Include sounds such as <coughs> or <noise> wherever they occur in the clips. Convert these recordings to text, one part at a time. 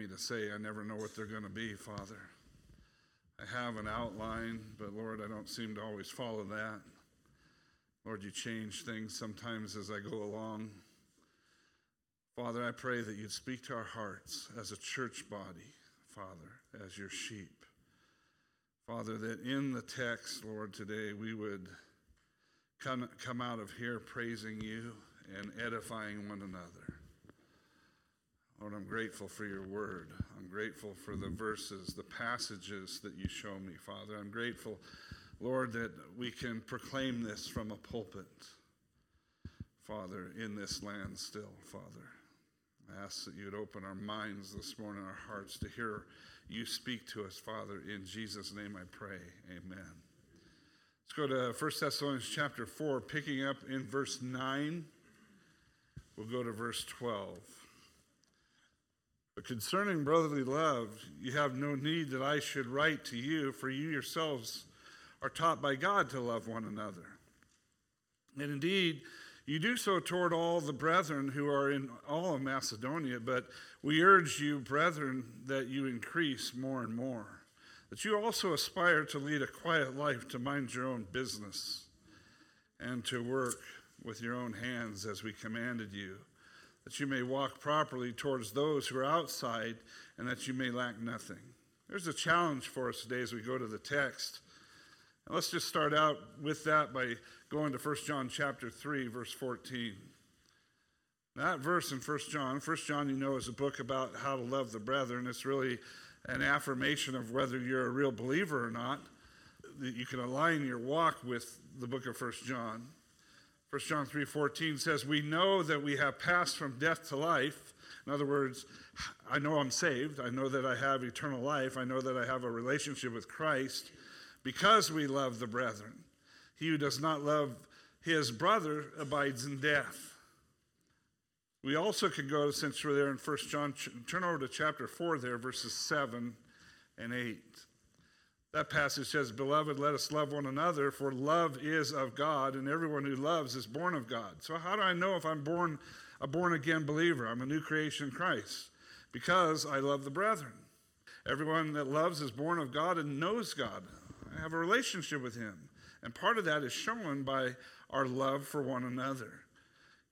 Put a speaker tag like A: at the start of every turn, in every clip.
A: me to say. I never know what they're going to be, Father. I have an outline, but Lord, I don't seem to always follow that. Lord, you change things sometimes as I go along. Father, I pray that you'd speak to our hearts as a church body, Father, as your sheep. Father, that in the text, Lord, today we would come, come out of here praising you and edifying one another. Lord, I'm grateful for your word. I'm grateful for the verses, the passages that you show me, Father. I'm grateful, Lord, that we can proclaim this from a pulpit, Father, in this land still, Father. I ask that you'd open our minds this morning, our hearts, to hear you speak to us, Father. In Jesus' name I pray. Amen. Let's go to 1 Thessalonians chapter 4, picking up in verse 9. We'll go to verse 12. But concerning brotherly love, you have no need that I should write to you, for you yourselves are taught by God to love one another. And indeed, you do so toward all the brethren who are in all of Macedonia, but we urge you, brethren, that you increase more and more, that you also aspire to lead a quiet life, to mind your own business, and to work with your own hands as we commanded you, that you may walk properly towards those who are outside, and that you may lack nothing. There's a challenge for us today as we go to the text. And let's just start out with that by going to 1 John chapter 3, verse 14. That verse in 1 John, 1 John, you know, is a book about how to love the brethren. It's really an affirmation of whether you're a real believer or not. That you can align your walk with the book of 1 John. 1 John 3:14 says, "We know that we have passed from death to life." In other words, I know I'm saved. I know that I have eternal life. I know that I have a relationship with Christ because we love the brethren. He who does not love his brother abides in death. We also can go, since we're there in 1 John, turn over to chapter 4 there, verses 7 and 8. That passage says, Beloved, let us love one another, for love is of God, and everyone who loves is born of God. So, how do I know if I'm born a born again believer? I'm a new creation in Christ because I love the brethren. Everyone that loves is born of God and knows God. I have a relationship with Him. And part of that is shown by our love for one another.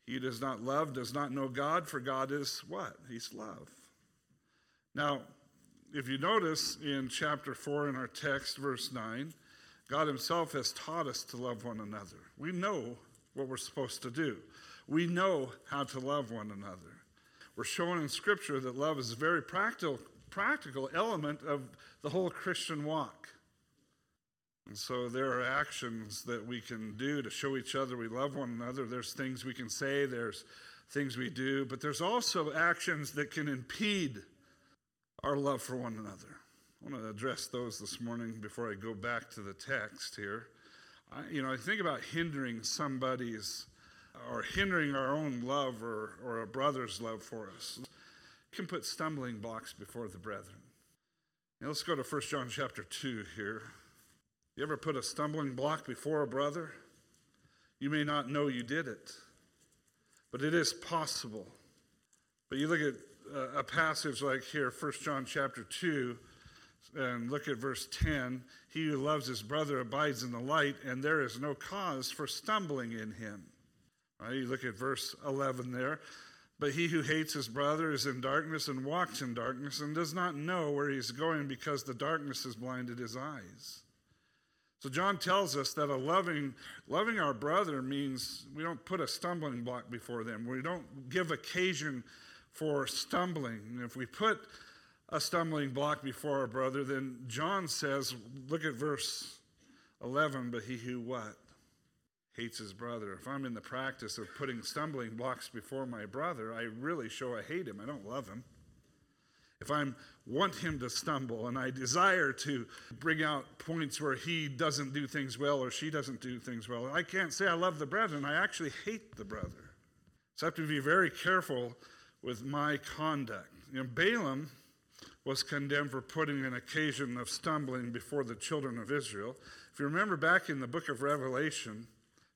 A: He does not love does not know God, for God is what? He's love. Now, if you notice in chapter 4 in our text, verse 9, God Himself has taught us to love one another. We know what we're supposed to do, we know how to love one another. We're shown in Scripture that love is a very practical, practical element of the whole Christian walk. And so there are actions that we can do to show each other we love one another. There's things we can say, there's things we do, but there's also actions that can impede our love for one another. I want to address those this morning before I go back to the text here. I, you know, I think about hindering somebody's or hindering our own love or, or a brother's love for us. Can put stumbling blocks before the brethren. Now let's go to 1 John chapter 2 here. You ever put a stumbling block before a brother? You may not know you did it, but it is possible. But you look at a passage like here, 1 John chapter 2, and look at verse 10 He who loves his brother abides in the light, and there is no cause for stumbling in him. Right, you look at verse 11 there. But he who hates his brother is in darkness and walks in darkness and does not know where he's going because the darkness has blinded his eyes. So John tells us that a loving loving our brother means we don't put a stumbling block before them. We don't give occasion for stumbling. If we put a stumbling block before our brother, then John says, look at verse 11, but he who what? Hates his brother. If I'm in the practice of putting stumbling blocks before my brother, I really show I hate him. I don't love him if I want him to stumble and I desire to bring out points where he doesn't do things well or she doesn't do things well, I can't say I love the brethren. I actually hate the brother. So I have to be very careful with my conduct. You know, Balaam was condemned for putting an occasion of stumbling before the children of Israel. If you remember back in the book of Revelation,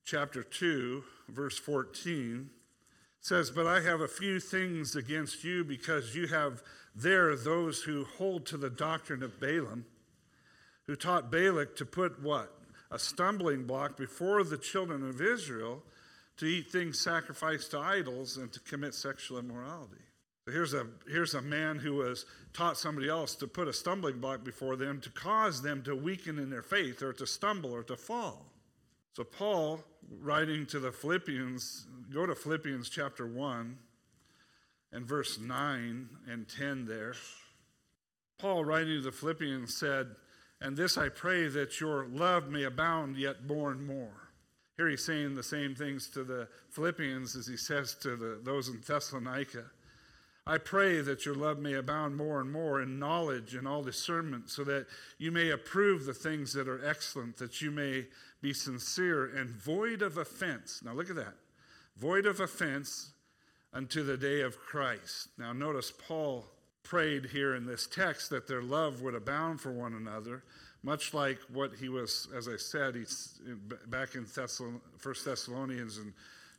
A: chapter 2, verse 14, says, But I have a few things against you because you have there those who hold to the doctrine of Balaam, who taught Balak to put what? A stumbling block before the children of Israel to eat things sacrificed to idols and to commit sexual immorality. So here's a, here's a man who has taught somebody else to put a stumbling block before them to cause them to weaken in their faith or to stumble or to fall. So, Paul, writing to the Philippians, go to Philippians chapter 1 and verse 9 and 10 there. Paul, writing to the Philippians, said, And this I pray that your love may abound yet more and more. Here he's saying the same things to the Philippians as he says to the, those in Thessalonica. I pray that your love may abound more and more in knowledge and all discernment, so that you may approve the things that are excellent, that you may be sincere and void of offense. Now look at that void of offense unto the day of Christ. Now notice Paul prayed here in this text that their love would abound for one another, much like what he was, as I said, he's back in Thessalon, 1 Thessalonians and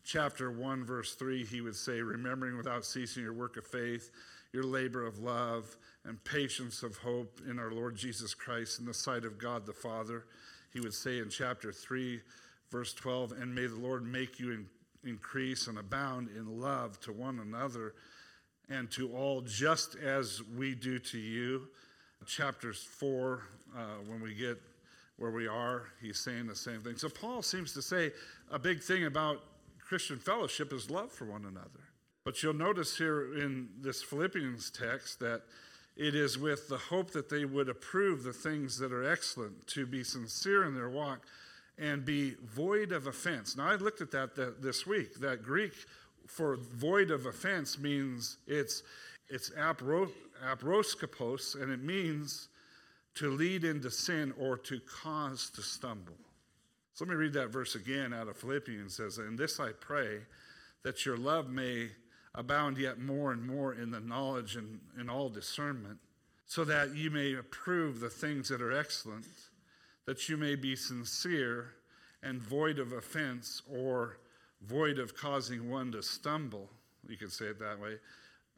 A: chapter 1, verse 3, he would say, Remembering without ceasing your work of faith, your labor of love, and patience of hope in our Lord Jesus Christ in the sight of God the Father. He would say in chapter 3, verse 12, And may the Lord make you in, increase and abound in love to one another and to all, just as we do to you. Chapters 4, uh, when we get where we are, he's saying the same thing. So Paul seems to say a big thing about Christian fellowship is love for one another. But you'll notice here in this Philippians text that it is with the hope that they would approve the things that are excellent, to be sincere in their walk, and be void of offense. Now, I looked at that, that this week. That Greek for void of offense means it's, it's apro, aproskopos, and it means to lead into sin or to cause to stumble. So let me read that verse again out of Philippians. It says, "In this I pray that your love may abound yet more and more in the knowledge and in all discernment, so that you may approve the things that are excellent, that you may be sincere and void of offense or void of causing one to stumble, you could say it that way,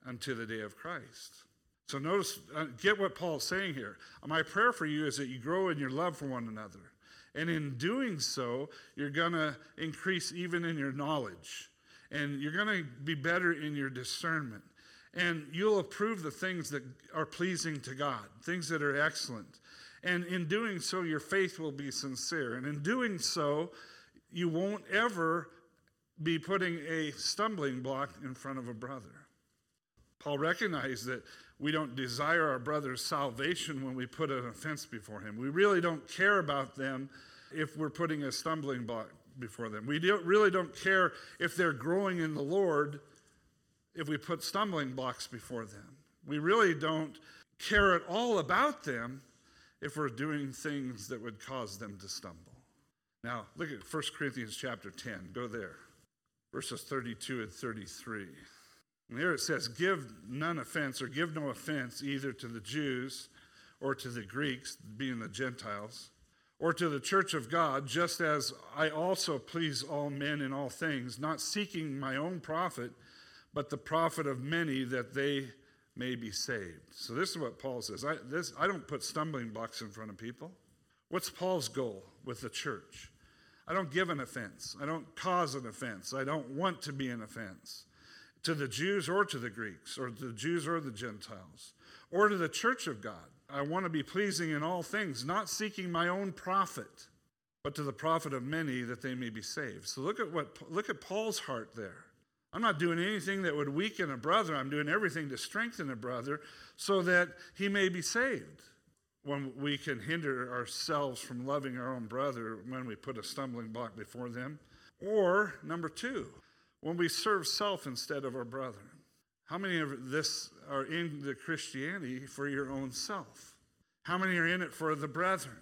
A: unto the day of Christ. So notice, uh, get what Paul's saying here. My prayer for you is that you grow in your love for one another and in doing so, you're going to increase even in your knowledge. And you're going to be better in your discernment. And you'll approve the things that are pleasing to God, things that are excellent. And in doing so, your faith will be sincere. And in doing so, you won't ever be putting a stumbling block in front of a brother. Paul recognized that we don't desire our brother's salvation when we put an offense before him. We really don't care about them if we're putting a stumbling block before them. We don't, really don't care if they're growing in the Lord if we put stumbling blocks before them. We really don't care at all about them if we're doing things that would cause them to stumble. Now, look at 1 Corinthians chapter 10. Go there. Verses 32 and 33. And there it says, Give none offense or give no offense either to the Jews or to the Greeks, being the Gentiles, or to the church of God, just as I also please all men in all things, not seeking my own profit, but the profit of many that they may be saved. So this is what Paul says. I, this, I don't put stumbling blocks in front of people. What's Paul's goal with the church? I don't give an offense. I don't cause an offense. I don't want to be an offense to the Jews or to the Greeks, or to the Jews or the Gentiles, or to the church of God. I want to be pleasing in all things, not seeking my own profit, but to the profit of many that they may be saved. So look at what look at Paul's heart there. I'm not doing anything that would weaken a brother. I'm doing everything to strengthen a brother so that he may be saved. When we can hinder ourselves from loving our own brother when we put a stumbling block before them. Or, number two, when we serve self instead of our brother. How many of this are in the Christianity for your own self? How many are in it for the brethren?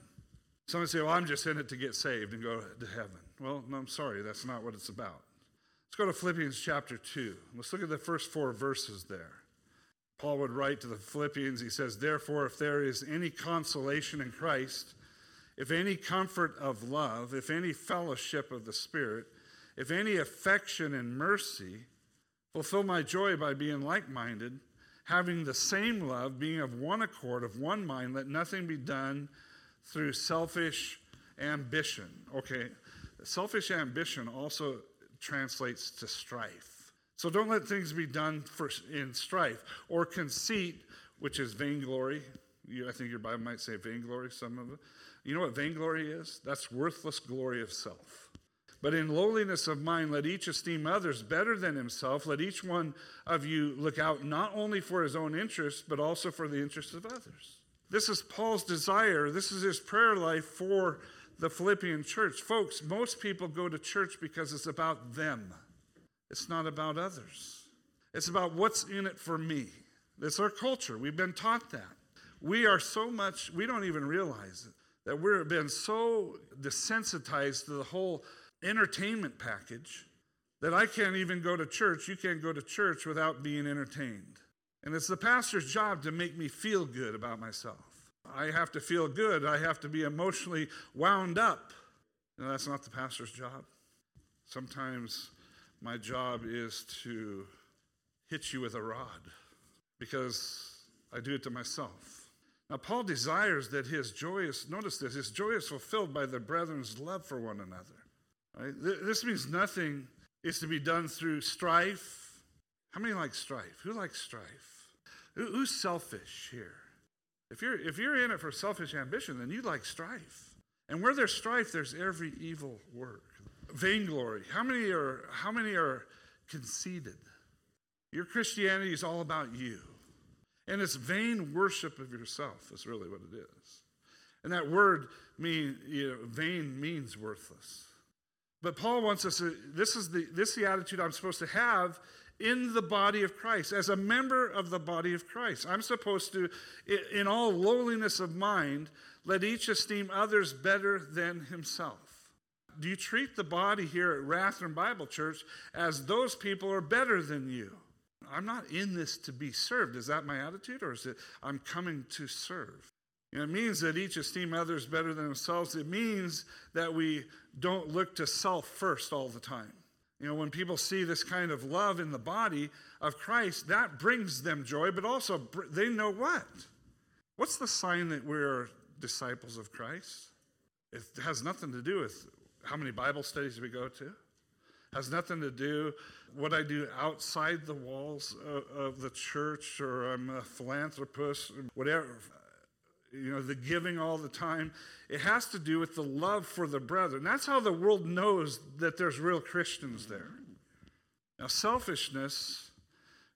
A: Some say, well, I'm just in it to get saved and go to heaven. Well, no, I'm sorry, that's not what it's about. Let's go to Philippians chapter 2. Let's look at the first four verses there. Paul would write to the Philippians, he says, Therefore, if there is any consolation in Christ, if any comfort of love, if any fellowship of the Spirit, if any affection and mercy, fulfill my joy by being like minded, having the same love, being of one accord, of one mind, let nothing be done through selfish ambition. Okay, selfish ambition also translates to strife. So don't let things be done for, in strife or conceit, which is vainglory. You, I think your Bible might say vainglory, some of it. You know what vainglory is? That's worthless glory of self. But in lowliness of mind, let each esteem others better than himself. Let each one of you look out not only for his own interests, but also for the interests of others. This is Paul's desire. This is his prayer life for the Philippian church. Folks, most people go to church because it's about them, it's not about others. It's about what's in it for me. It's our culture. We've been taught that. We are so much, we don't even realize it, that we've been so desensitized to the whole entertainment package that I can't even go to church. You can't go to church without being entertained. And it's the pastor's job to make me feel good about myself. I have to feel good. I have to be emotionally wound up. And that's not the pastor's job. Sometimes my job is to hit you with a rod because I do it to myself. Now, Paul desires that his joy is, notice this, his joy is fulfilled by the brethren's love for one another. Right? This means nothing is to be done through strife. How many like strife? Who likes strife? Who's selfish here? If you're, if you're in it for selfish ambition, then you like strife. And where there's strife, there's every evil work. Vainglory. How many are, how many are conceited? Your Christianity is all about you. And it's vain worship of yourself, is really what it is. And that word mean, you know, vain means worthless. But Paul wants us to, this is the this is the attitude I'm supposed to have in the body of Christ, as a member of the body of Christ. I'm supposed to, in all lowliness of mind, let each esteem others better than himself. Do you treat the body here at Rathdrum Bible Church as those people are better than you? I'm not in this to be served. Is that my attitude, or is it I'm coming to serve? It means that each esteem others better than themselves. It means that we don't look to self first all the time. You know, when people see this kind of love in the body of Christ, that brings them joy, but also they know what? What's the sign that we're disciples of Christ? It has nothing to do with how many Bible studies we go to. It has nothing to do what I do outside the walls of, of the church or I'm a philanthropist, whatever you know, the giving all the time. It has to do with the love for the brethren. That's how the world knows that there's real Christians there. Now, selfishness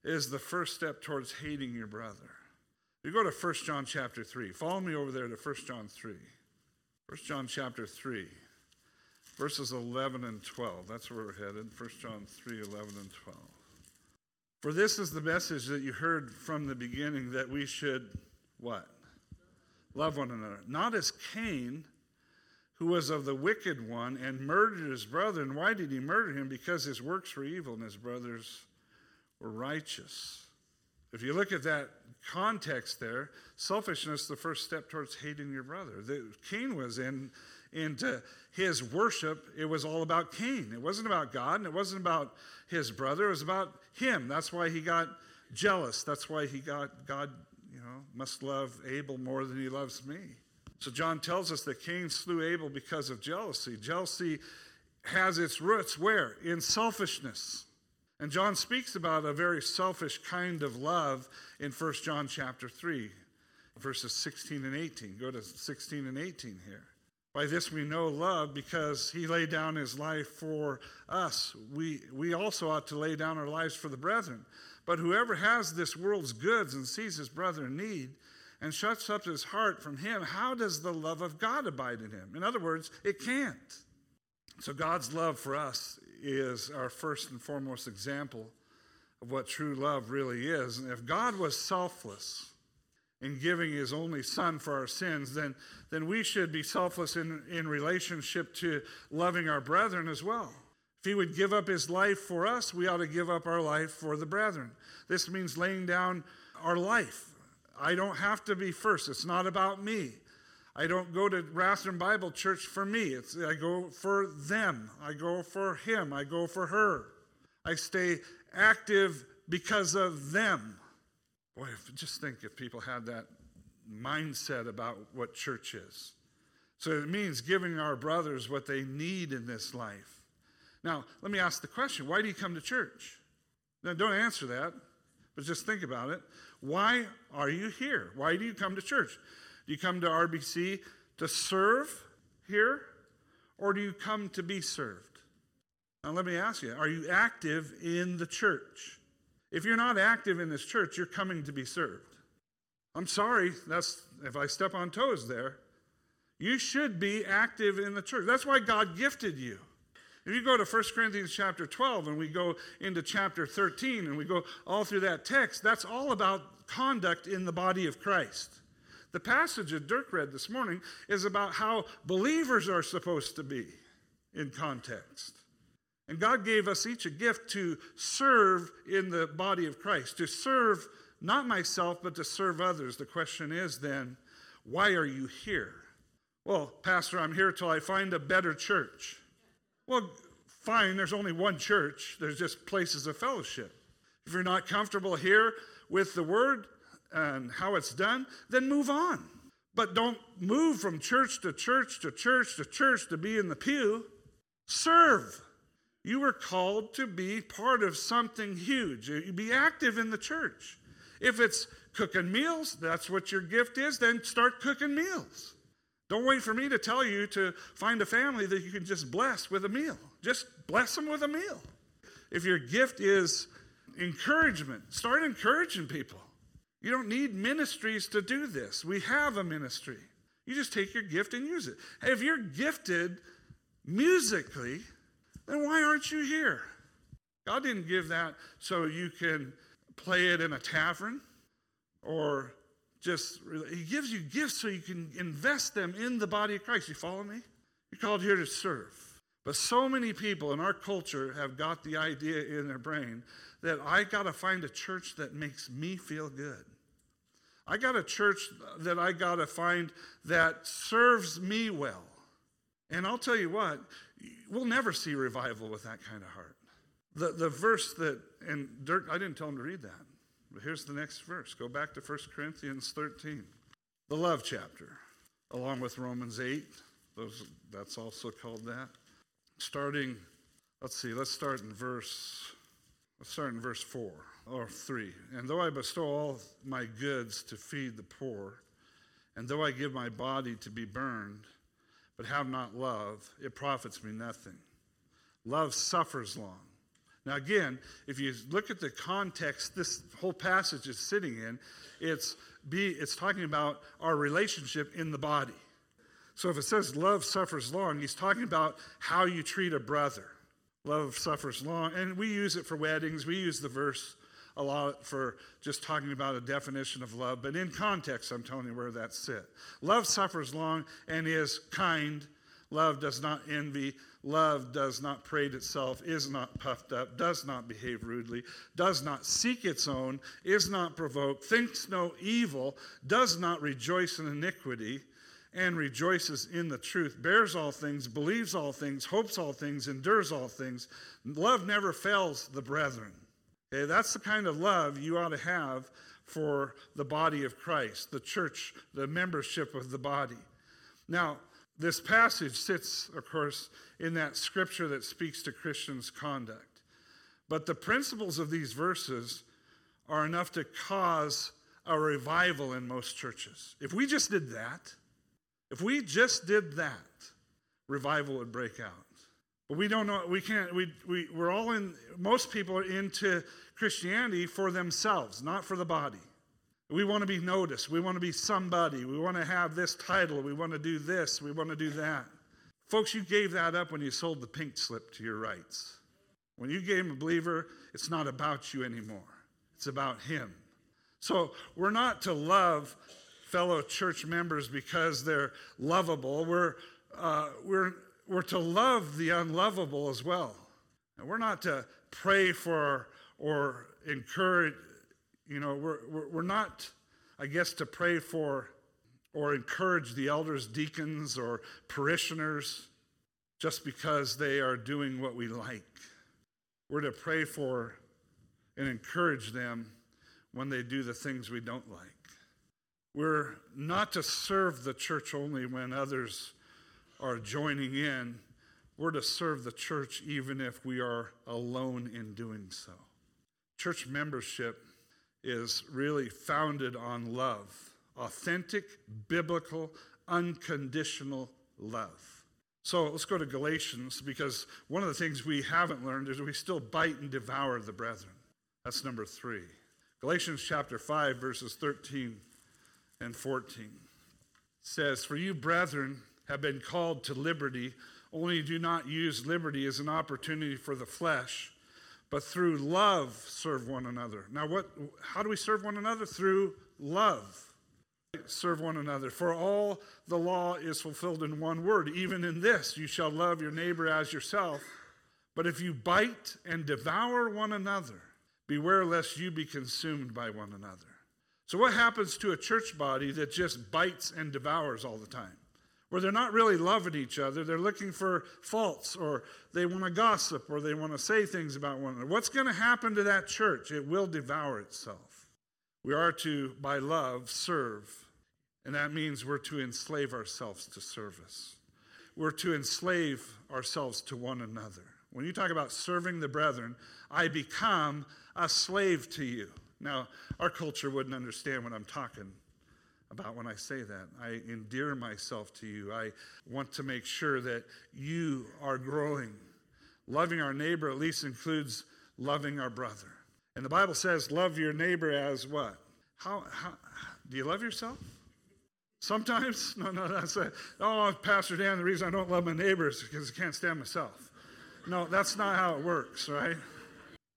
A: is the first step towards hating your brother. You go to 1 John chapter 3. Follow me over there to 1 John 3. 1 John chapter 3, verses 11 and 12. That's where we're headed. 1 John 3, 11 and 12. For this is the message that you heard from the beginning that we should what? Love one another. Not as Cain, who was of the wicked one and murdered his brother. And why did he murder him? Because his works were evil and his brothers were righteous. If you look at that context there, selfishness the first step towards hating your brother. The, Cain was in into his worship, it was all about Cain. It wasn't about God and it wasn't about his brother, it was about him. That's why he got jealous. That's why he got God you know, must love Abel more than he loves me. So John tells us that Cain slew Abel because of jealousy. Jealousy has its roots where? In selfishness. And John speaks about a very selfish kind of love in 1 John chapter 3, verses 16 and 18. Go to 16 and 18 here. By this we know love because he laid down his life for us. We, we also ought to lay down our lives for the brethren. But whoever has this world's goods and sees his brother in need and shuts up his heart from him, how does the love of God abide in him? In other words, it can't. So God's love for us is our first and foremost example of what true love really is. And if God was selfless in giving his only son for our sins, then, then we should be selfless in, in relationship to loving our brethren as well. If he would give up his life for us, we ought to give up our life for the brethren. This means laying down our life. I don't have to be first. It's not about me. I don't go to Rathdrum Bible Church for me. It's, I go for them. I go for him. I go for her. I stay active because of them. Boy, if, just think if people had that mindset about what church is. So it means giving our brothers what they need in this life. Now, let me ask the question why do you come to church? Now, don't answer that, but just think about it. Why are you here? Why do you come to church? Do you come to RBC to serve here, or do you come to be served? Now, let me ask you are you active in the church? If you're not active in this church, you're coming to be served. I'm sorry, that's if I step on toes there. You should be active in the church. That's why God gifted you. If you go to 1 Corinthians chapter 12 and we go into chapter 13 and we go all through that text, that's all about conduct in the body of Christ. The passage that Dirk read this morning is about how believers are supposed to be in context. And God gave us each a gift to serve in the body of Christ, to serve not myself, but to serve others. The question is then, why are you here? Well, Pastor, I'm here till I find a better church. Well, fine, there's only one church, there's just places of fellowship. If you're not comfortable here with the word and how it's done, then move on. But don't move from church to church to church to church to be in the pew. Serve. You were called to be part of something huge. You be active in the church. If it's cooking meals, that's what your gift is, then start cooking meals. Don't wait for me to tell you to find a family that you can just bless with a meal. Just bless them with a meal. If your gift is encouragement, start encouraging people. You don't need ministries to do this. We have a ministry. You just take your gift and use it. Hey, if you're gifted musically, then why aren't you here? God didn't give that so you can play it in a tavern or just, He gives you gifts so you can invest them in the body of Christ. You follow me? You're called here to serve. But so many people in our culture have got the idea in their brain that I got to find a church that makes me feel good. I got a church that I got to find that serves me well. And I'll tell you what, we'll never see revival with that kind of heart. The, the verse that, and Dirk, I didn't tell him to read that, but here's the next verse. Go back to 1 Corinthians 13, the love chapter, along with Romans 8. Those, that's also called that. Starting, let's see, let's start in verse, let's start in verse 4 or 3. And though I bestow all my goods to feed the poor, and though I give my body to be burned, but have not love, it profits me nothing. Love suffers long. Now, again, if you look at the context this whole passage is sitting in, it's, be, it's talking about our relationship in the body. So if it says love suffers long, he's talking about how you treat a brother. Love suffers long. And we use it for weddings, we use the verse a lot for just talking about a definition of love, but in context, I'm telling you where that's it. Love suffers long and is kind. Love does not envy. Love does not parade itself, is not puffed up, does not behave rudely, does not seek its own, is not provoked, thinks no evil, does not rejoice in iniquity, and rejoices in the truth, bears all things, believes all things, hopes all things, endures all things. Love never fails the brethren. Okay, that's the kind of love you ought to have for the body of Christ, the church, the membership of the body. Now, this passage sits, of course, in that scripture that speaks to Christians' conduct. But the principles of these verses are enough to cause a revival in most churches. If we just did that, if we just did that, revival would break out. We don't know, we can't, we, we, we're all in, most people are into Christianity for themselves, not for the body. We want to be noticed. We want to be somebody. We want to have this title. We want to do this. We want to do that. Folks, you gave that up when you sold the pink slip to your rights. When you gave a believer, it's not about you anymore, it's about Him. So we're not to love fellow church members because they're lovable. We're, uh, we're we're to love the unlovable as well. And we're not to pray for or encourage, you know, we're, we're, not, I guess, to pray for or encourage the elders, deacons, or parishioners just because they are doing what we like. We're to pray for and encourage them when they do the things we don't like. We're not to serve the church only when others are joining in. We're to serve the church even if we are alone in doing so. Church membership is really founded on love authentic, biblical, unconditional love. So let's go to Galatians because one of the things we haven't learned is we still bite and devour the brethren. That's number three. Galatians chapter 5, verses 13 and 14 says, For you, brethren, have been called to liberty, only do not use liberty as an opportunity for the flesh, but through love serve one another. Now, what, how do we serve one another? Through love. Serve one another. For all the law is fulfilled in one word. Even in this, you shall love your neighbor as yourself. But if you bite and devour one another, beware lest you be consumed by one another. So, what happens to a church body that just bites and devours all the time? Where they're not really loving each other, they're looking for faults, or they want to gossip, or they want to say things about one another. What's going to happen to that church? It will devour itself. We are to, by love, serve. And that means we're to enslave ourselves to service. We're to enslave ourselves to one another. When you talk about serving the brethren, I become a slave to you. Now, our culture wouldn't understand what I'm talking about when I say that. I endear myself to you. I want to make sure that you are growing. Loving our neighbor at least includes loving our brother. And the Bible says, love your neighbor as what? How, how do you love yourself? Sometimes? <laughs> No, no, that's a, oh, Pastor Dan, the reason I don't love my neighbors is because I can't stand myself. No, that's not how it works, right?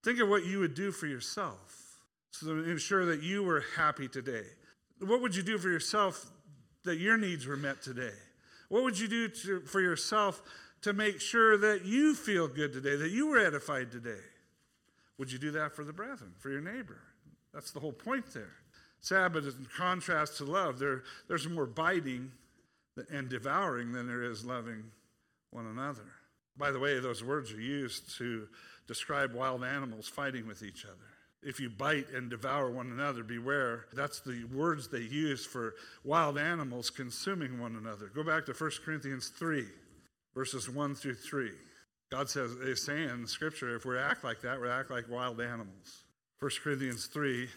A: Think of what you would do for yourself to ensure that you were happy today. What would you do for yourself that your needs were met today? What would you do to, for yourself to make sure that you feel good today, that you were edified today? Would you do that for the brethren, for your neighbor? That's the whole point there. Sabbath is in contrast to love. There, there's more biting and devouring than there is loving one another. By the way, those words are used to describe wild animals fighting with each other. If you bite and devour one another, beware. That's the words they use for wild animals consuming one another. Go back to 1 Corinthians 3, verses 1 through 3. God says, is saying in Scripture, if we act like that, we act like wild animals. 1 Corinthians 3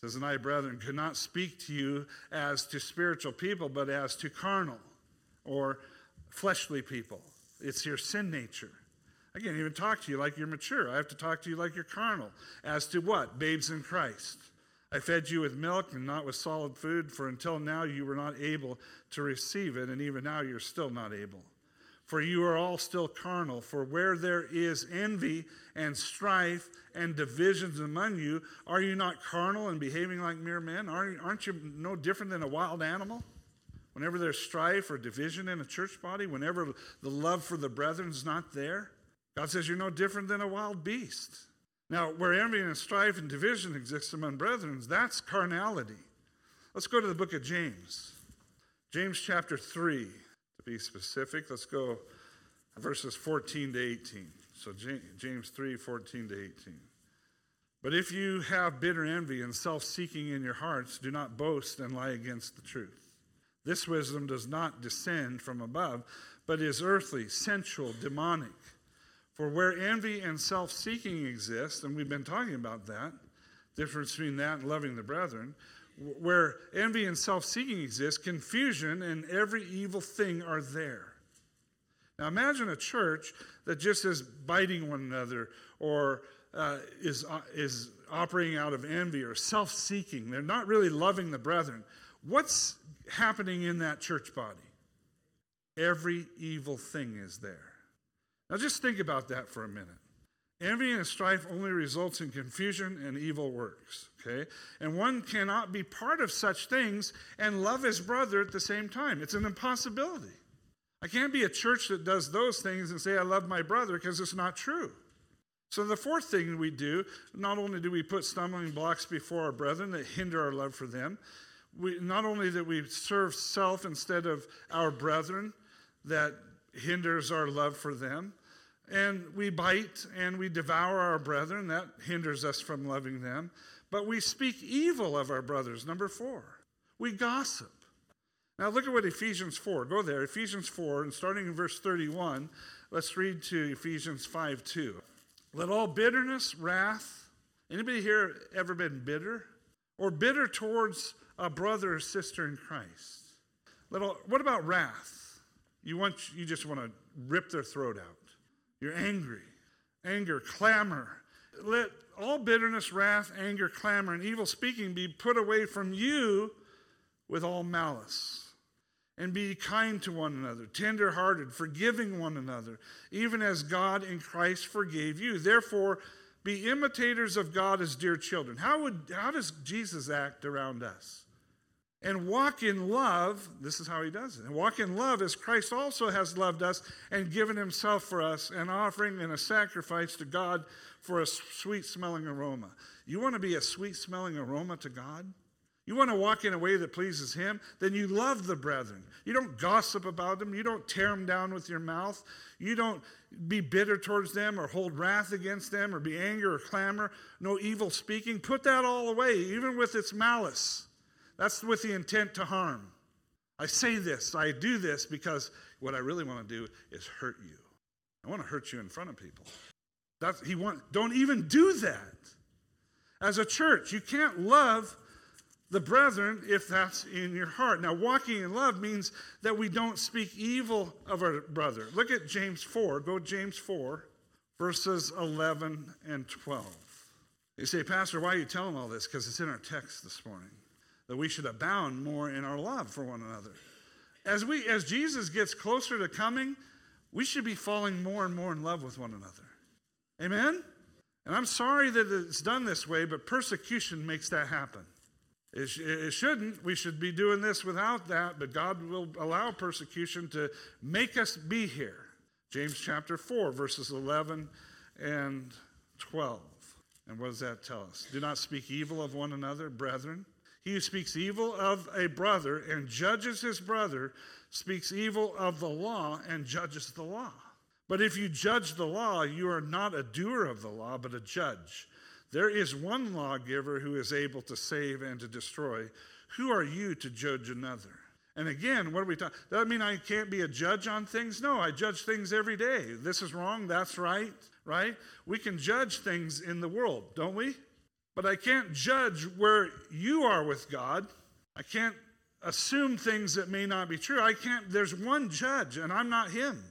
A: says, And I, brethren, could not speak to you as to spiritual people, but as to carnal or fleshly people. It's your sin nature. I can't even talk to you like you're mature. I have to talk to you like you're carnal. As to what? Babes in Christ. I fed you with milk and not with solid food, for until now you were not able to receive it, and even now you're still not able. For you are all still carnal. For where there is envy and strife and divisions among you, are you not carnal and behaving like mere men? Aren't you no different than a wild animal? Whenever there's strife or division in a church body, whenever the love for the brethren is not there, God says you're no different than a wild beast. Now, where envy and strife and division exists among brethren, that's carnality. Let's go to the book of James. James chapter 3 to be specific, let's go verses 14 to 18. So James 3 14 to 18. But if you have bitter envy and self seeking in your hearts, do not boast and lie against the truth. This wisdom does not descend from above, but is earthly, sensual, demonic. For where envy and self seeking exist, and we've been talking about that, difference between that and loving the brethren, where envy and self seeking exist, confusion and every evil thing are there. Now imagine a church that just is biting one another or uh, is, uh, is operating out of envy or self seeking. They're not really loving the brethren. What's happening in that church body? Every evil thing is there. Now just think about that for a minute. Envy and strife only results in confusion and evil works, okay? And one cannot be part of such things and love his brother at the same time. It's an impossibility. I can't be a church that does those things and say, I love my brother, because it's not true. So, the fourth thing we do, not only do we put stumbling blocks before our brethren that hinder our love for them, we, not only that we serve self instead of our brethren that hinders our love for them, and we bite and we devour our brethren. That hinders us from loving them. but we speak evil of our brothers. Number four, we gossip. Now look at what Ephesians 4, go there, Ephesians 4, and starting in verse 31, let's read to Ephesians 5 2. Let all bitterness, wrath, anybody here ever been bitter? Or bitter towards a brother or sister in Christ? Let all, what about wrath? You want you just want to rip their throat out. You're angry. Anger, clamor. Let all bitterness, wrath, anger, clamor, and evil speaking be put away from you with all malice. And be kind to one another, tenderhearted, forgiving one another, even as God in Christ forgave you. Therefore, be imitators of God as dear children. How, would, how does Jesus act around us? And walk in love, this is how he does it. And walk in love as Christ also has loved us and given himself for us, an offering and a sacrifice to God for a sweet smelling aroma. You want to be a sweet smelling aroma to God? You want to walk in a way that pleases Him? Then you love the brethren. You don't gossip about them. You don't tear them down with your mouth. You don't be bitter towards them or hold wrath against them or be angry or clamor. No evil speaking. Put that all away, even with its malice. That's with the intent to harm. I say this, I do this because what I really want to do is hurt you. I want to hurt you in front of people. That's, he want, don't even do that. As a church, you can't love the brethren if that's in your heart. Now, walking in love means that we don't speak evil of our brother. Look at James 4. Go James 4, verses 11 and 12. You say, Pastor, why are you telling all this? Because it's in our text this morning that we should abound more in our love for one another. As we as Jesus gets closer to coming, we should be falling more and more in love with one another. Amen? And I'm sorry that it's done this way, but persecution makes that happen. It, sh- it, shouldn't. We should be doing this without that, but God will allow persecution to make us be here. James chapter 4, verses 11 and 12. And what does that tell us? Do not speak evil of one another, brethren. He who speaks evil of a brother and judges his brother speaks evil of the law and judges the law. But if you judge the law, you are not a doer of the law, but a judge. There is one lawgiver who is able to save and to destroy. Who are you to judge another? And again, what are we talking? Does that mean I can't be a judge on things? No, I judge things every day. This is wrong, that's right, right? We can judge things in the world, don't we? But I can't judge where you are with God. I can't assume things that may not be true. I can't, there's one judge, and I'm not him.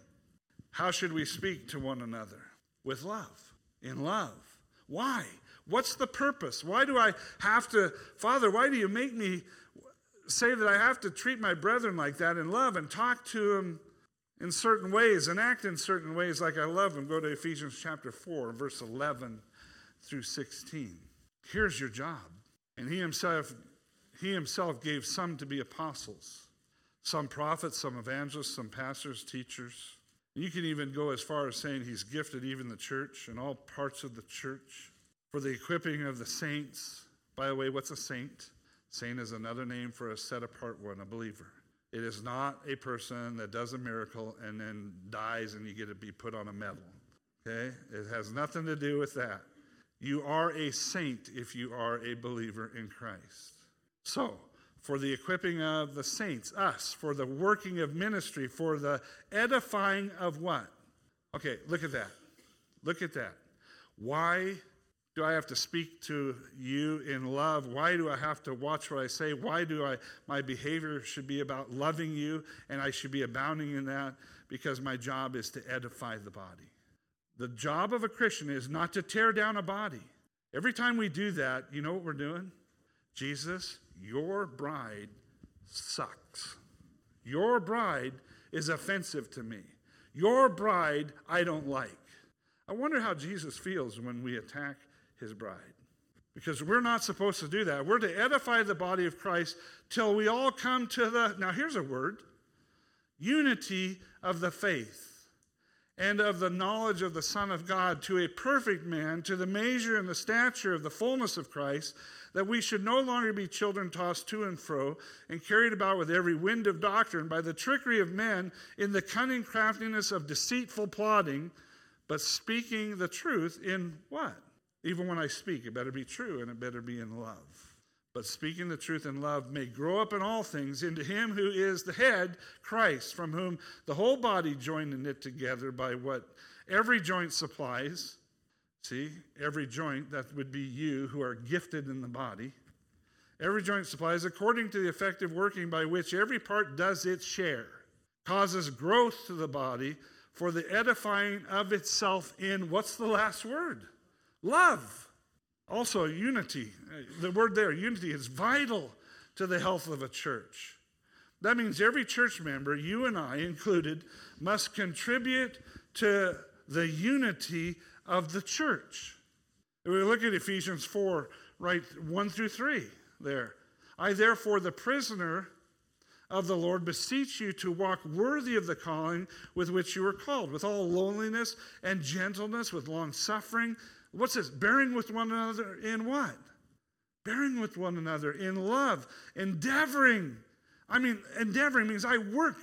A: How should we speak to one another? With love, in love. Why? What's the purpose? Why do I have to, Father, why do you make me say that I have to treat my brethren like that in love and talk to them in certain ways and act in certain ways like I love them? Go to Ephesians chapter 4, verse 11 through 16. Here's your job. And he himself, he himself gave some to be apostles, some prophets, some evangelists, some pastors, teachers. You can even go as far as saying he's gifted even the church and all parts of the church for the equipping of the saints. By the way, what's a saint? Saint is another name for a set apart one, a believer. It is not a person that does a miracle and then dies and you get to be put on a medal. Okay? It has nothing to do with that. You are a saint if you are a believer in Christ. So, for the equipping of the saints, us, for the working of ministry, for the edifying of what? Okay, look at that. Look at that. Why do I have to speak to you in love? Why do I have to watch what I say? Why do I my behavior should be about loving you and I should be abounding in that because my job is to edify the body. The job of a Christian is not to tear down a body. Every time we do that, you know what we're doing? Jesus, your bride sucks. Your bride is offensive to me. Your bride I don't like. I wonder how Jesus feels when we attack his bride. Because we're not supposed to do that. We're to edify the body of Christ till we all come to the, now here's a word unity of the faith and of the knowledge of the Son of God to a perfect man, to the measure and the stature of the fullness of Christ, that we should no longer be children tossed to and fro and carried about with every wind of doctrine by the trickery of men in the cunning craftiness of deceitful plotting, but speaking the truth in what? Even when I speak, it better be true and it better be in love. But speaking the truth in love may grow up in all things into him who is the head, Christ, from whom the whole body joined and knit together by what every joint supplies. See, every joint, that would be you who are gifted in the body. Every joint supplies, according to the effective working by which every part does its share, causes growth to the body for the edifying of itself in what's the last word? Love. Also, unity. The word there, unity, is vital to the health of a church. That means every church member, you and I included, must contribute to the unity of the church. If we look at Ephesians 4, right, 1 through 3 there. I, therefore, the prisoner of the Lord, beseech you to walk worthy of the calling with which you were called, with all loneliness and gentleness, with long suffering. What's this? Bearing with one another in what? Bearing with one another in love, endeavoring. I mean, endeavoring means I work.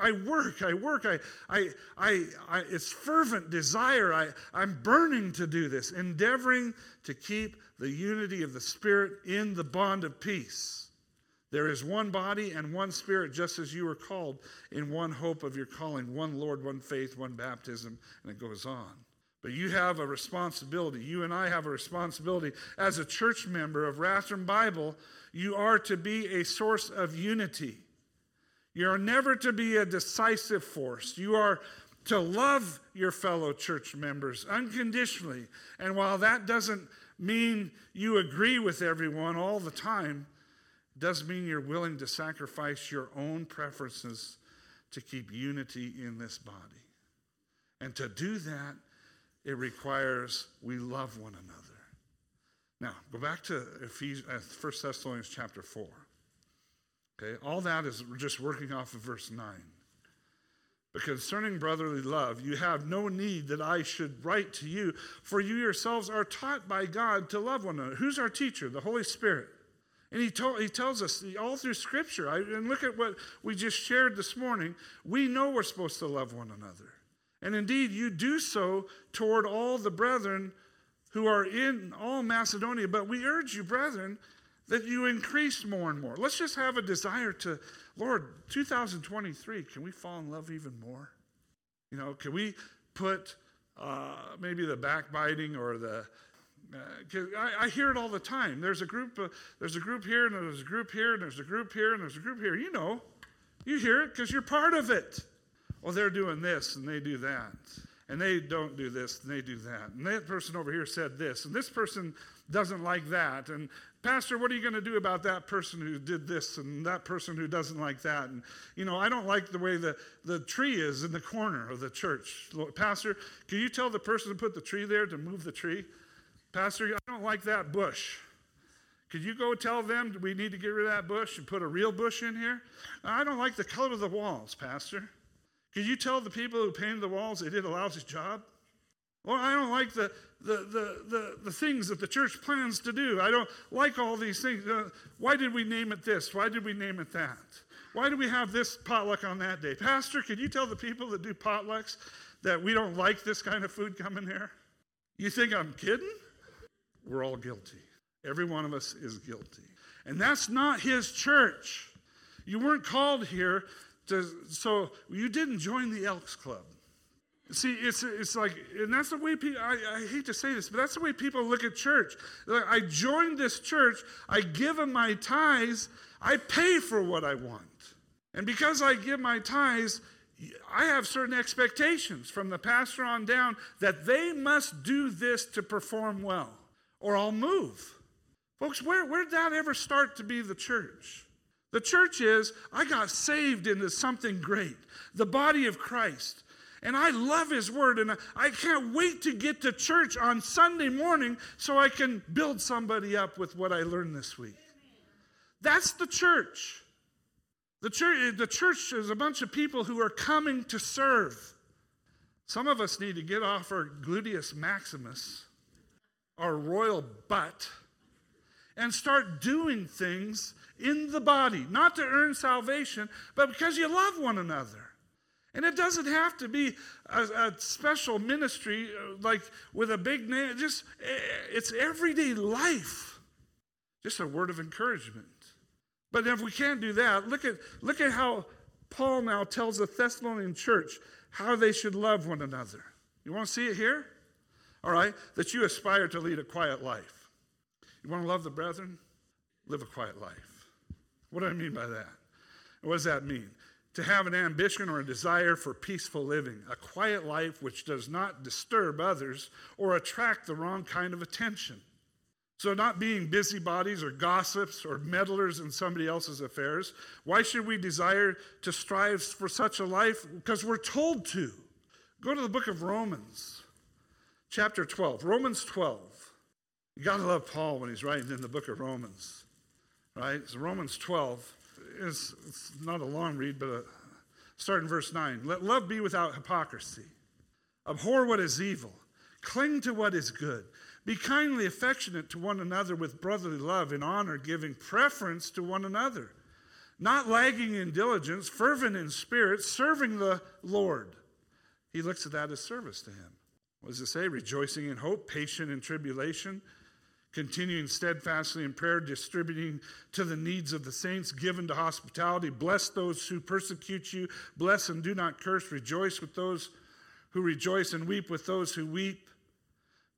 A: I work, I work, I, I, I, I, it's fervent desire. I, I'm burning to do this, endeavoring to keep the unity of the Spirit in the bond of peace. There is one body and one spirit, just as you were called in one hope of your calling, one Lord, one faith, one baptism, and it goes on. But you have a responsibility. You and I have a responsibility. As a church member of Rathdrum Bible, you are to be a source of unity. You are never to be a decisive force. You are to love your fellow church members unconditionally. And while that doesn't mean you agree with everyone all the time, does mean you're willing to sacrifice your own preferences to keep unity in this body. And to do that, it requires we love one another. Now, go back to Ephesians, uh, 1 Thessalonians chapter 4. Okay, all that is just working off of verse 9. But concerning brotherly love, you have no need that I should write to you, for you yourselves are taught by God to love one another. Who's our teacher? The Holy Spirit. And he, told, he tells us all through Scripture, I, and look at what we just shared this morning. We know we're supposed to love one another. And indeed, you do so toward all the brethren who are in all Macedonia. But we urge you, brethren, that you increase more and more. Let's just have a desire to, Lord, 2023, can we fall in love even more? You know, can we put uh, maybe the backbiting or the uh, I, I, hear it all the time. There's a group. Uh, there's a group here, and there's a group here, and there's a group here, and there's a group here. You know, you hear it because you're part of it. Well, they're doing this and they do that, and they don't do this and they do that, and that person over here said this, and this person doesn't like that, and Pastor, what are you going to do about that person who did this and that person who doesn't like that? And, you know, I don't like the way the, the tree is in the corner of the church. Pastor, can you tell the person to put the tree there to move the tree? Pastor, I don't like that bush. Could you go tell them we need to get rid of that bush and put a real bush in here? I don't like the color of the walls, Pastor. Could you tell the people who painted the walls they did a lousy job? Well, I don't like the, the, the, the, the things that the church plans to do. I don't like all these things. Uh, why did we name it this? Why did we name it that? Why do we have this potluck on that day? Pastor, could you tell the people that do potlucks that we don't like this kind of food coming here? You think I'm kidding? We're all guilty. Every one of us is guilty. And that's not his church. You weren't called here so you didn't join the Elks Club. See, it's, it's like, and that's the way people, I, I hate to say this, but that's the way people look at church. Like, I joined this church, I give them my tithes, I pay for what I want. And because I give my tithes, I have certain expectations from the pastor on down that they must do this to perform well or I'll move. Folks, where, where did that ever start to be the church? The church is, I got saved into something great, the body of Christ. And I love his word, and I can't wait to get to church on Sunday morning so I can build somebody up with what I learned this week. That's the church. The church, the church is a bunch of people who are coming to serve. Some of us need to get off our gluteus maximus our royal butt and start doing things in the body, not to earn salvation, but because you love one another. And it doesn't have to be a, a, special ministry uh, like with a big name. Just eh, it's everyday life. Just a word of encouragement. But if we can't do that, look at look at how Paul now tells the Thessalonian church how they should love one another. You want to see it here? All right, that you aspire to lead a quiet life. You want to love the brethren? Live a quiet life. What do I mean by that? What does that mean? To have an ambition or a desire for peaceful living, a quiet life which does not disturb others or attract the wrong kind of attention. So, not being busybodies or gossips or meddlers in somebody else's affairs. Why should we desire to strive for such a life? Because we're told to. Go to the book of Romans, chapter 12. Romans 12. You got to love Paul when he's writing in the book of Romans, right? So Romans 12 is it's not a long read, but a, start in verse 9. Let love be without hypocrisy. Abhor what is evil. Cling to what is good. Be kindly affectionate to one another with brotherly love and honor, giving preference to one another. Not lagging in diligence, fervent in spirit, serving the Lord. He looks at that as service to him. What does it say? Rejoicing in hope, patient in tribulation, continuing steadfastly in prayer, distributing to the needs of the saints, given to hospitality. Bless those who persecute you. Bless and do not curse. Rejoice with those who rejoice and weep with those who weep.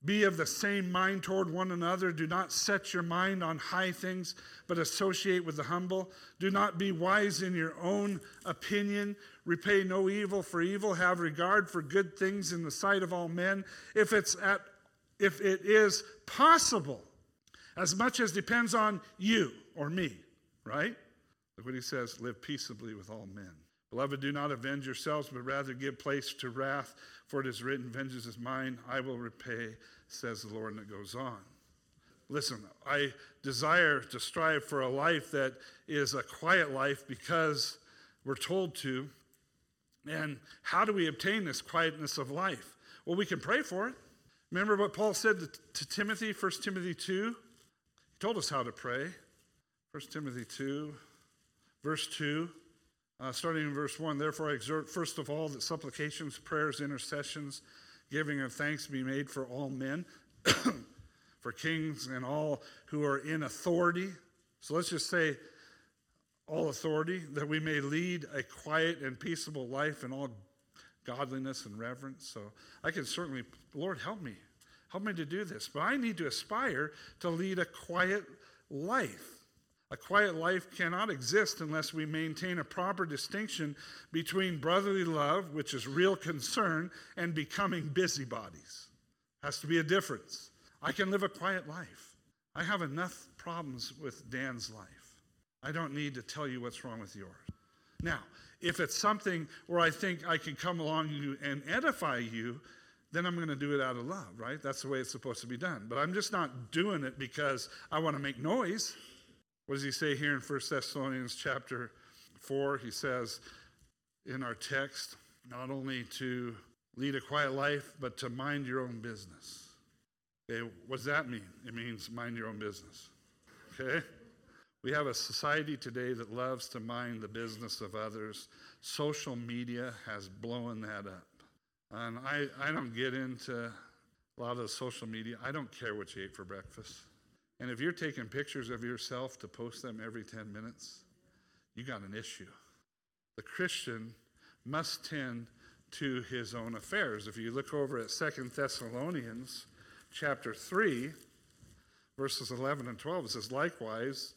A: Be of the same mind toward one another. Do not set your mind on high things, but associate with the humble. Do not be wise in your own opinion. Repay no evil for evil. Have regard for good things in the sight of all men. If it's at if it is possible, as much as depends on you or me, right? Look what he says live peaceably with all men. Beloved, do not avenge yourselves, but rather give place to wrath, for it is written, Vengeance is mine, I will repay, says the Lord. And it goes on. Listen, I desire to strive for a life that is a quiet life because we're told to. And how do we obtain this quietness of life? Well, we can pray for it. Remember what Paul said to, Timothy, 1 Timothy 2? He told us how to pray. 1 Timothy 2, verse 2. Uh, starting in verse 1, therefore I exhort first of all that supplications, prayers, intercessions, giving of thanks be made for all men, <coughs> for kings and all who are in authority. So let's just say all authority, that we may lead a quiet and peaceable life in all godliness and reverence. So I can certainly, Lord, help me. Help me to do this. But I need to aspire to lead a quiet life. A quiet life cannot exist unless we maintain a proper distinction between brotherly love, which is real concern, and becoming busybodies. Has to be a difference. I can live a quiet life. I have enough problems with Dan's life. I don't need to tell you what's wrong with yours. Now, if it's something where I think I can come along and edify you, then I'm going to do it out of love, right? That's the way it's supposed to be done. But I'm just not doing it because I want to make noise. What does he say here in 1 Thessalonians chapter 4? He says in our text, not only to lead a quiet life, but to mind your own business. Okay, what does that mean? It means mind your own business. Okay? We have a society today that loves to mind the business of others. Social media has blown that up. And I, I don't get into a lot of the social media. I don't care what you ate for breakfast. And if you're taking pictures of yourself to post them every 10 minutes, you got an issue. The Christian must tend to his own affairs. If you look over at Second Thessalonians chapter 3, verses 11 and 12, it says, Likewise,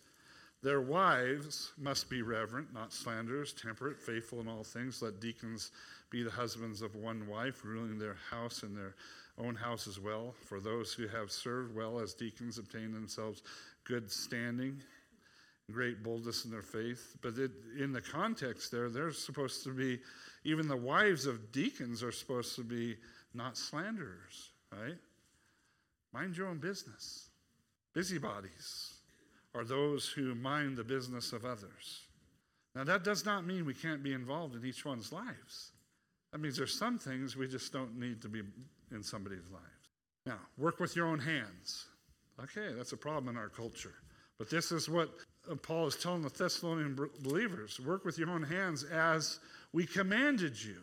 A: their wives must be reverent, not slanderers, temperate, faithful in all things. Let deacons be the husbands of one wife, ruling their house and their own house as well. For those who have served well as deacons obtain themselves good standing, great boldness in their faith. But it, in the context there, they're supposed to be, even the wives of deacons are supposed to be not slanderers, right? Mind your own business. Busybodies are those who mind the business of others. Now, that does not mean we can't be involved in each one's lives. That means there's some things we just don't need to be in somebody's lives. Now, work with your own hands. Okay, that's a problem in our culture. But this is what uh, Paul is telling the Thessalonian believers work with your own hands as we commanded you.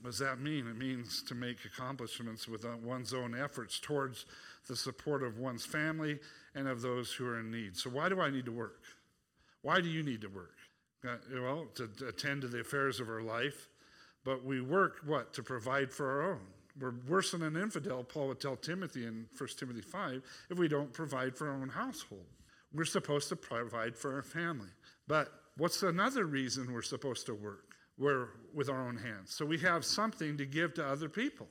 A: What does that mean? It means to make accomplishments with one's own efforts towards the support of one's family and of those who are in need. So, why do I need to work? Why do you need to work? Uh, well, to, attend to the affairs of our life, but we work what? To provide for our own. We're worse than an infidel, Paul would tell Timothy in 1 Timothy 5, if we don't provide for our own household. We're supposed to provide for our family. But what's another reason we're supposed to work? We're with our own hands. So we have something to give to other people.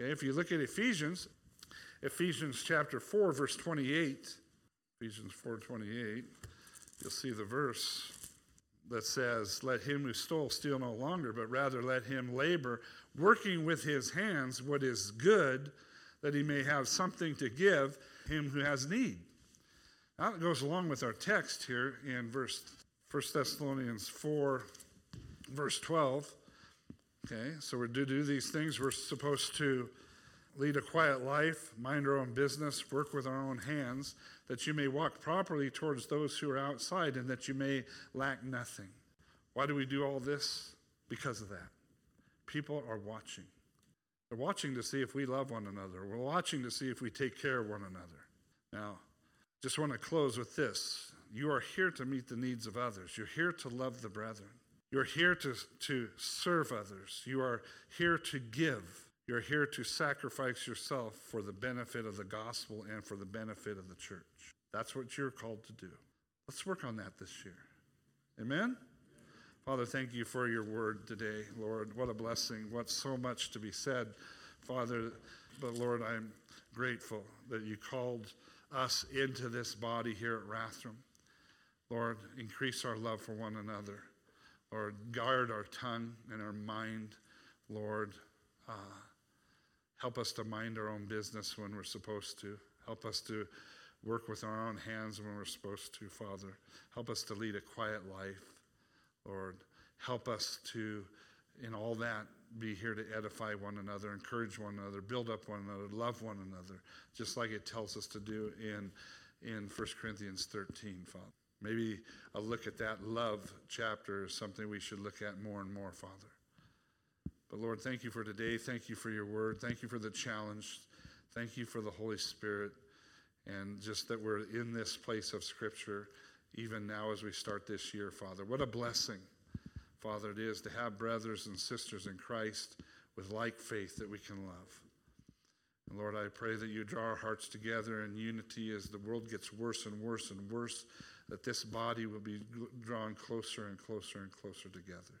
A: Okay, if you look at Ephesians, Ephesians chapter 4, verse 28, Ephesians 4 28, you'll see the verse that says, Let him who stole steal no longer, but rather let him labor, working with his hands what is good, that he may have something to give him who has need. Now it goes along with our text here in verse 1 Thessalonians 4, verse 12. Okay, so we're to do these things. We're supposed to lead a quiet life, mind our own business, work with our own hands, that you may walk properly towards those who are outside and that you may lack nothing. Why do we do all this? Because of that. People are watching. They're watching to see if we love one another. We're watching to see if we take care of one another. Now, just want to close with this. You are here to meet the needs of others. You're here to love the brethren. You're here to, to serve others. You are here to give. You're here to sacrifice yourself for the benefit of the gospel and for the benefit of the church. That's what you're called to do. Let's work on that this year. Amen? Father, thank you for your word today, Lord. What a blessing. What so much to be said, Father. But Lord, I'm grateful that you called us into this body here at Rathdrum. Lord, increase our love for one another. Lord, guard our tongue and our mind. Lord, uh, help us to mind our own business when we're supposed to. Help us to work with our own hands when we're supposed to, Father. Help us to lead a quiet life, Lord. Help us to, in all that, be here to edify one another, encourage one another, build up one another, love one another, just like it tells us to do in, in 1 Corinthians 13, Father. Maybe a look at that love chapter is something we should look at more and more, Father. But Lord, thank you for today. Thank you for your word. Thank you for the challenge. Thank you for the Holy Spirit. And just that we're in this place of Scripture even now as we start this year, Father. What a blessing, Father, it is to have brothers and sisters in Christ with like faith that we can love. And Lord, I pray that you draw our hearts together in unity as the world gets worse and worse and worse that this body will be drawn closer and closer and closer together.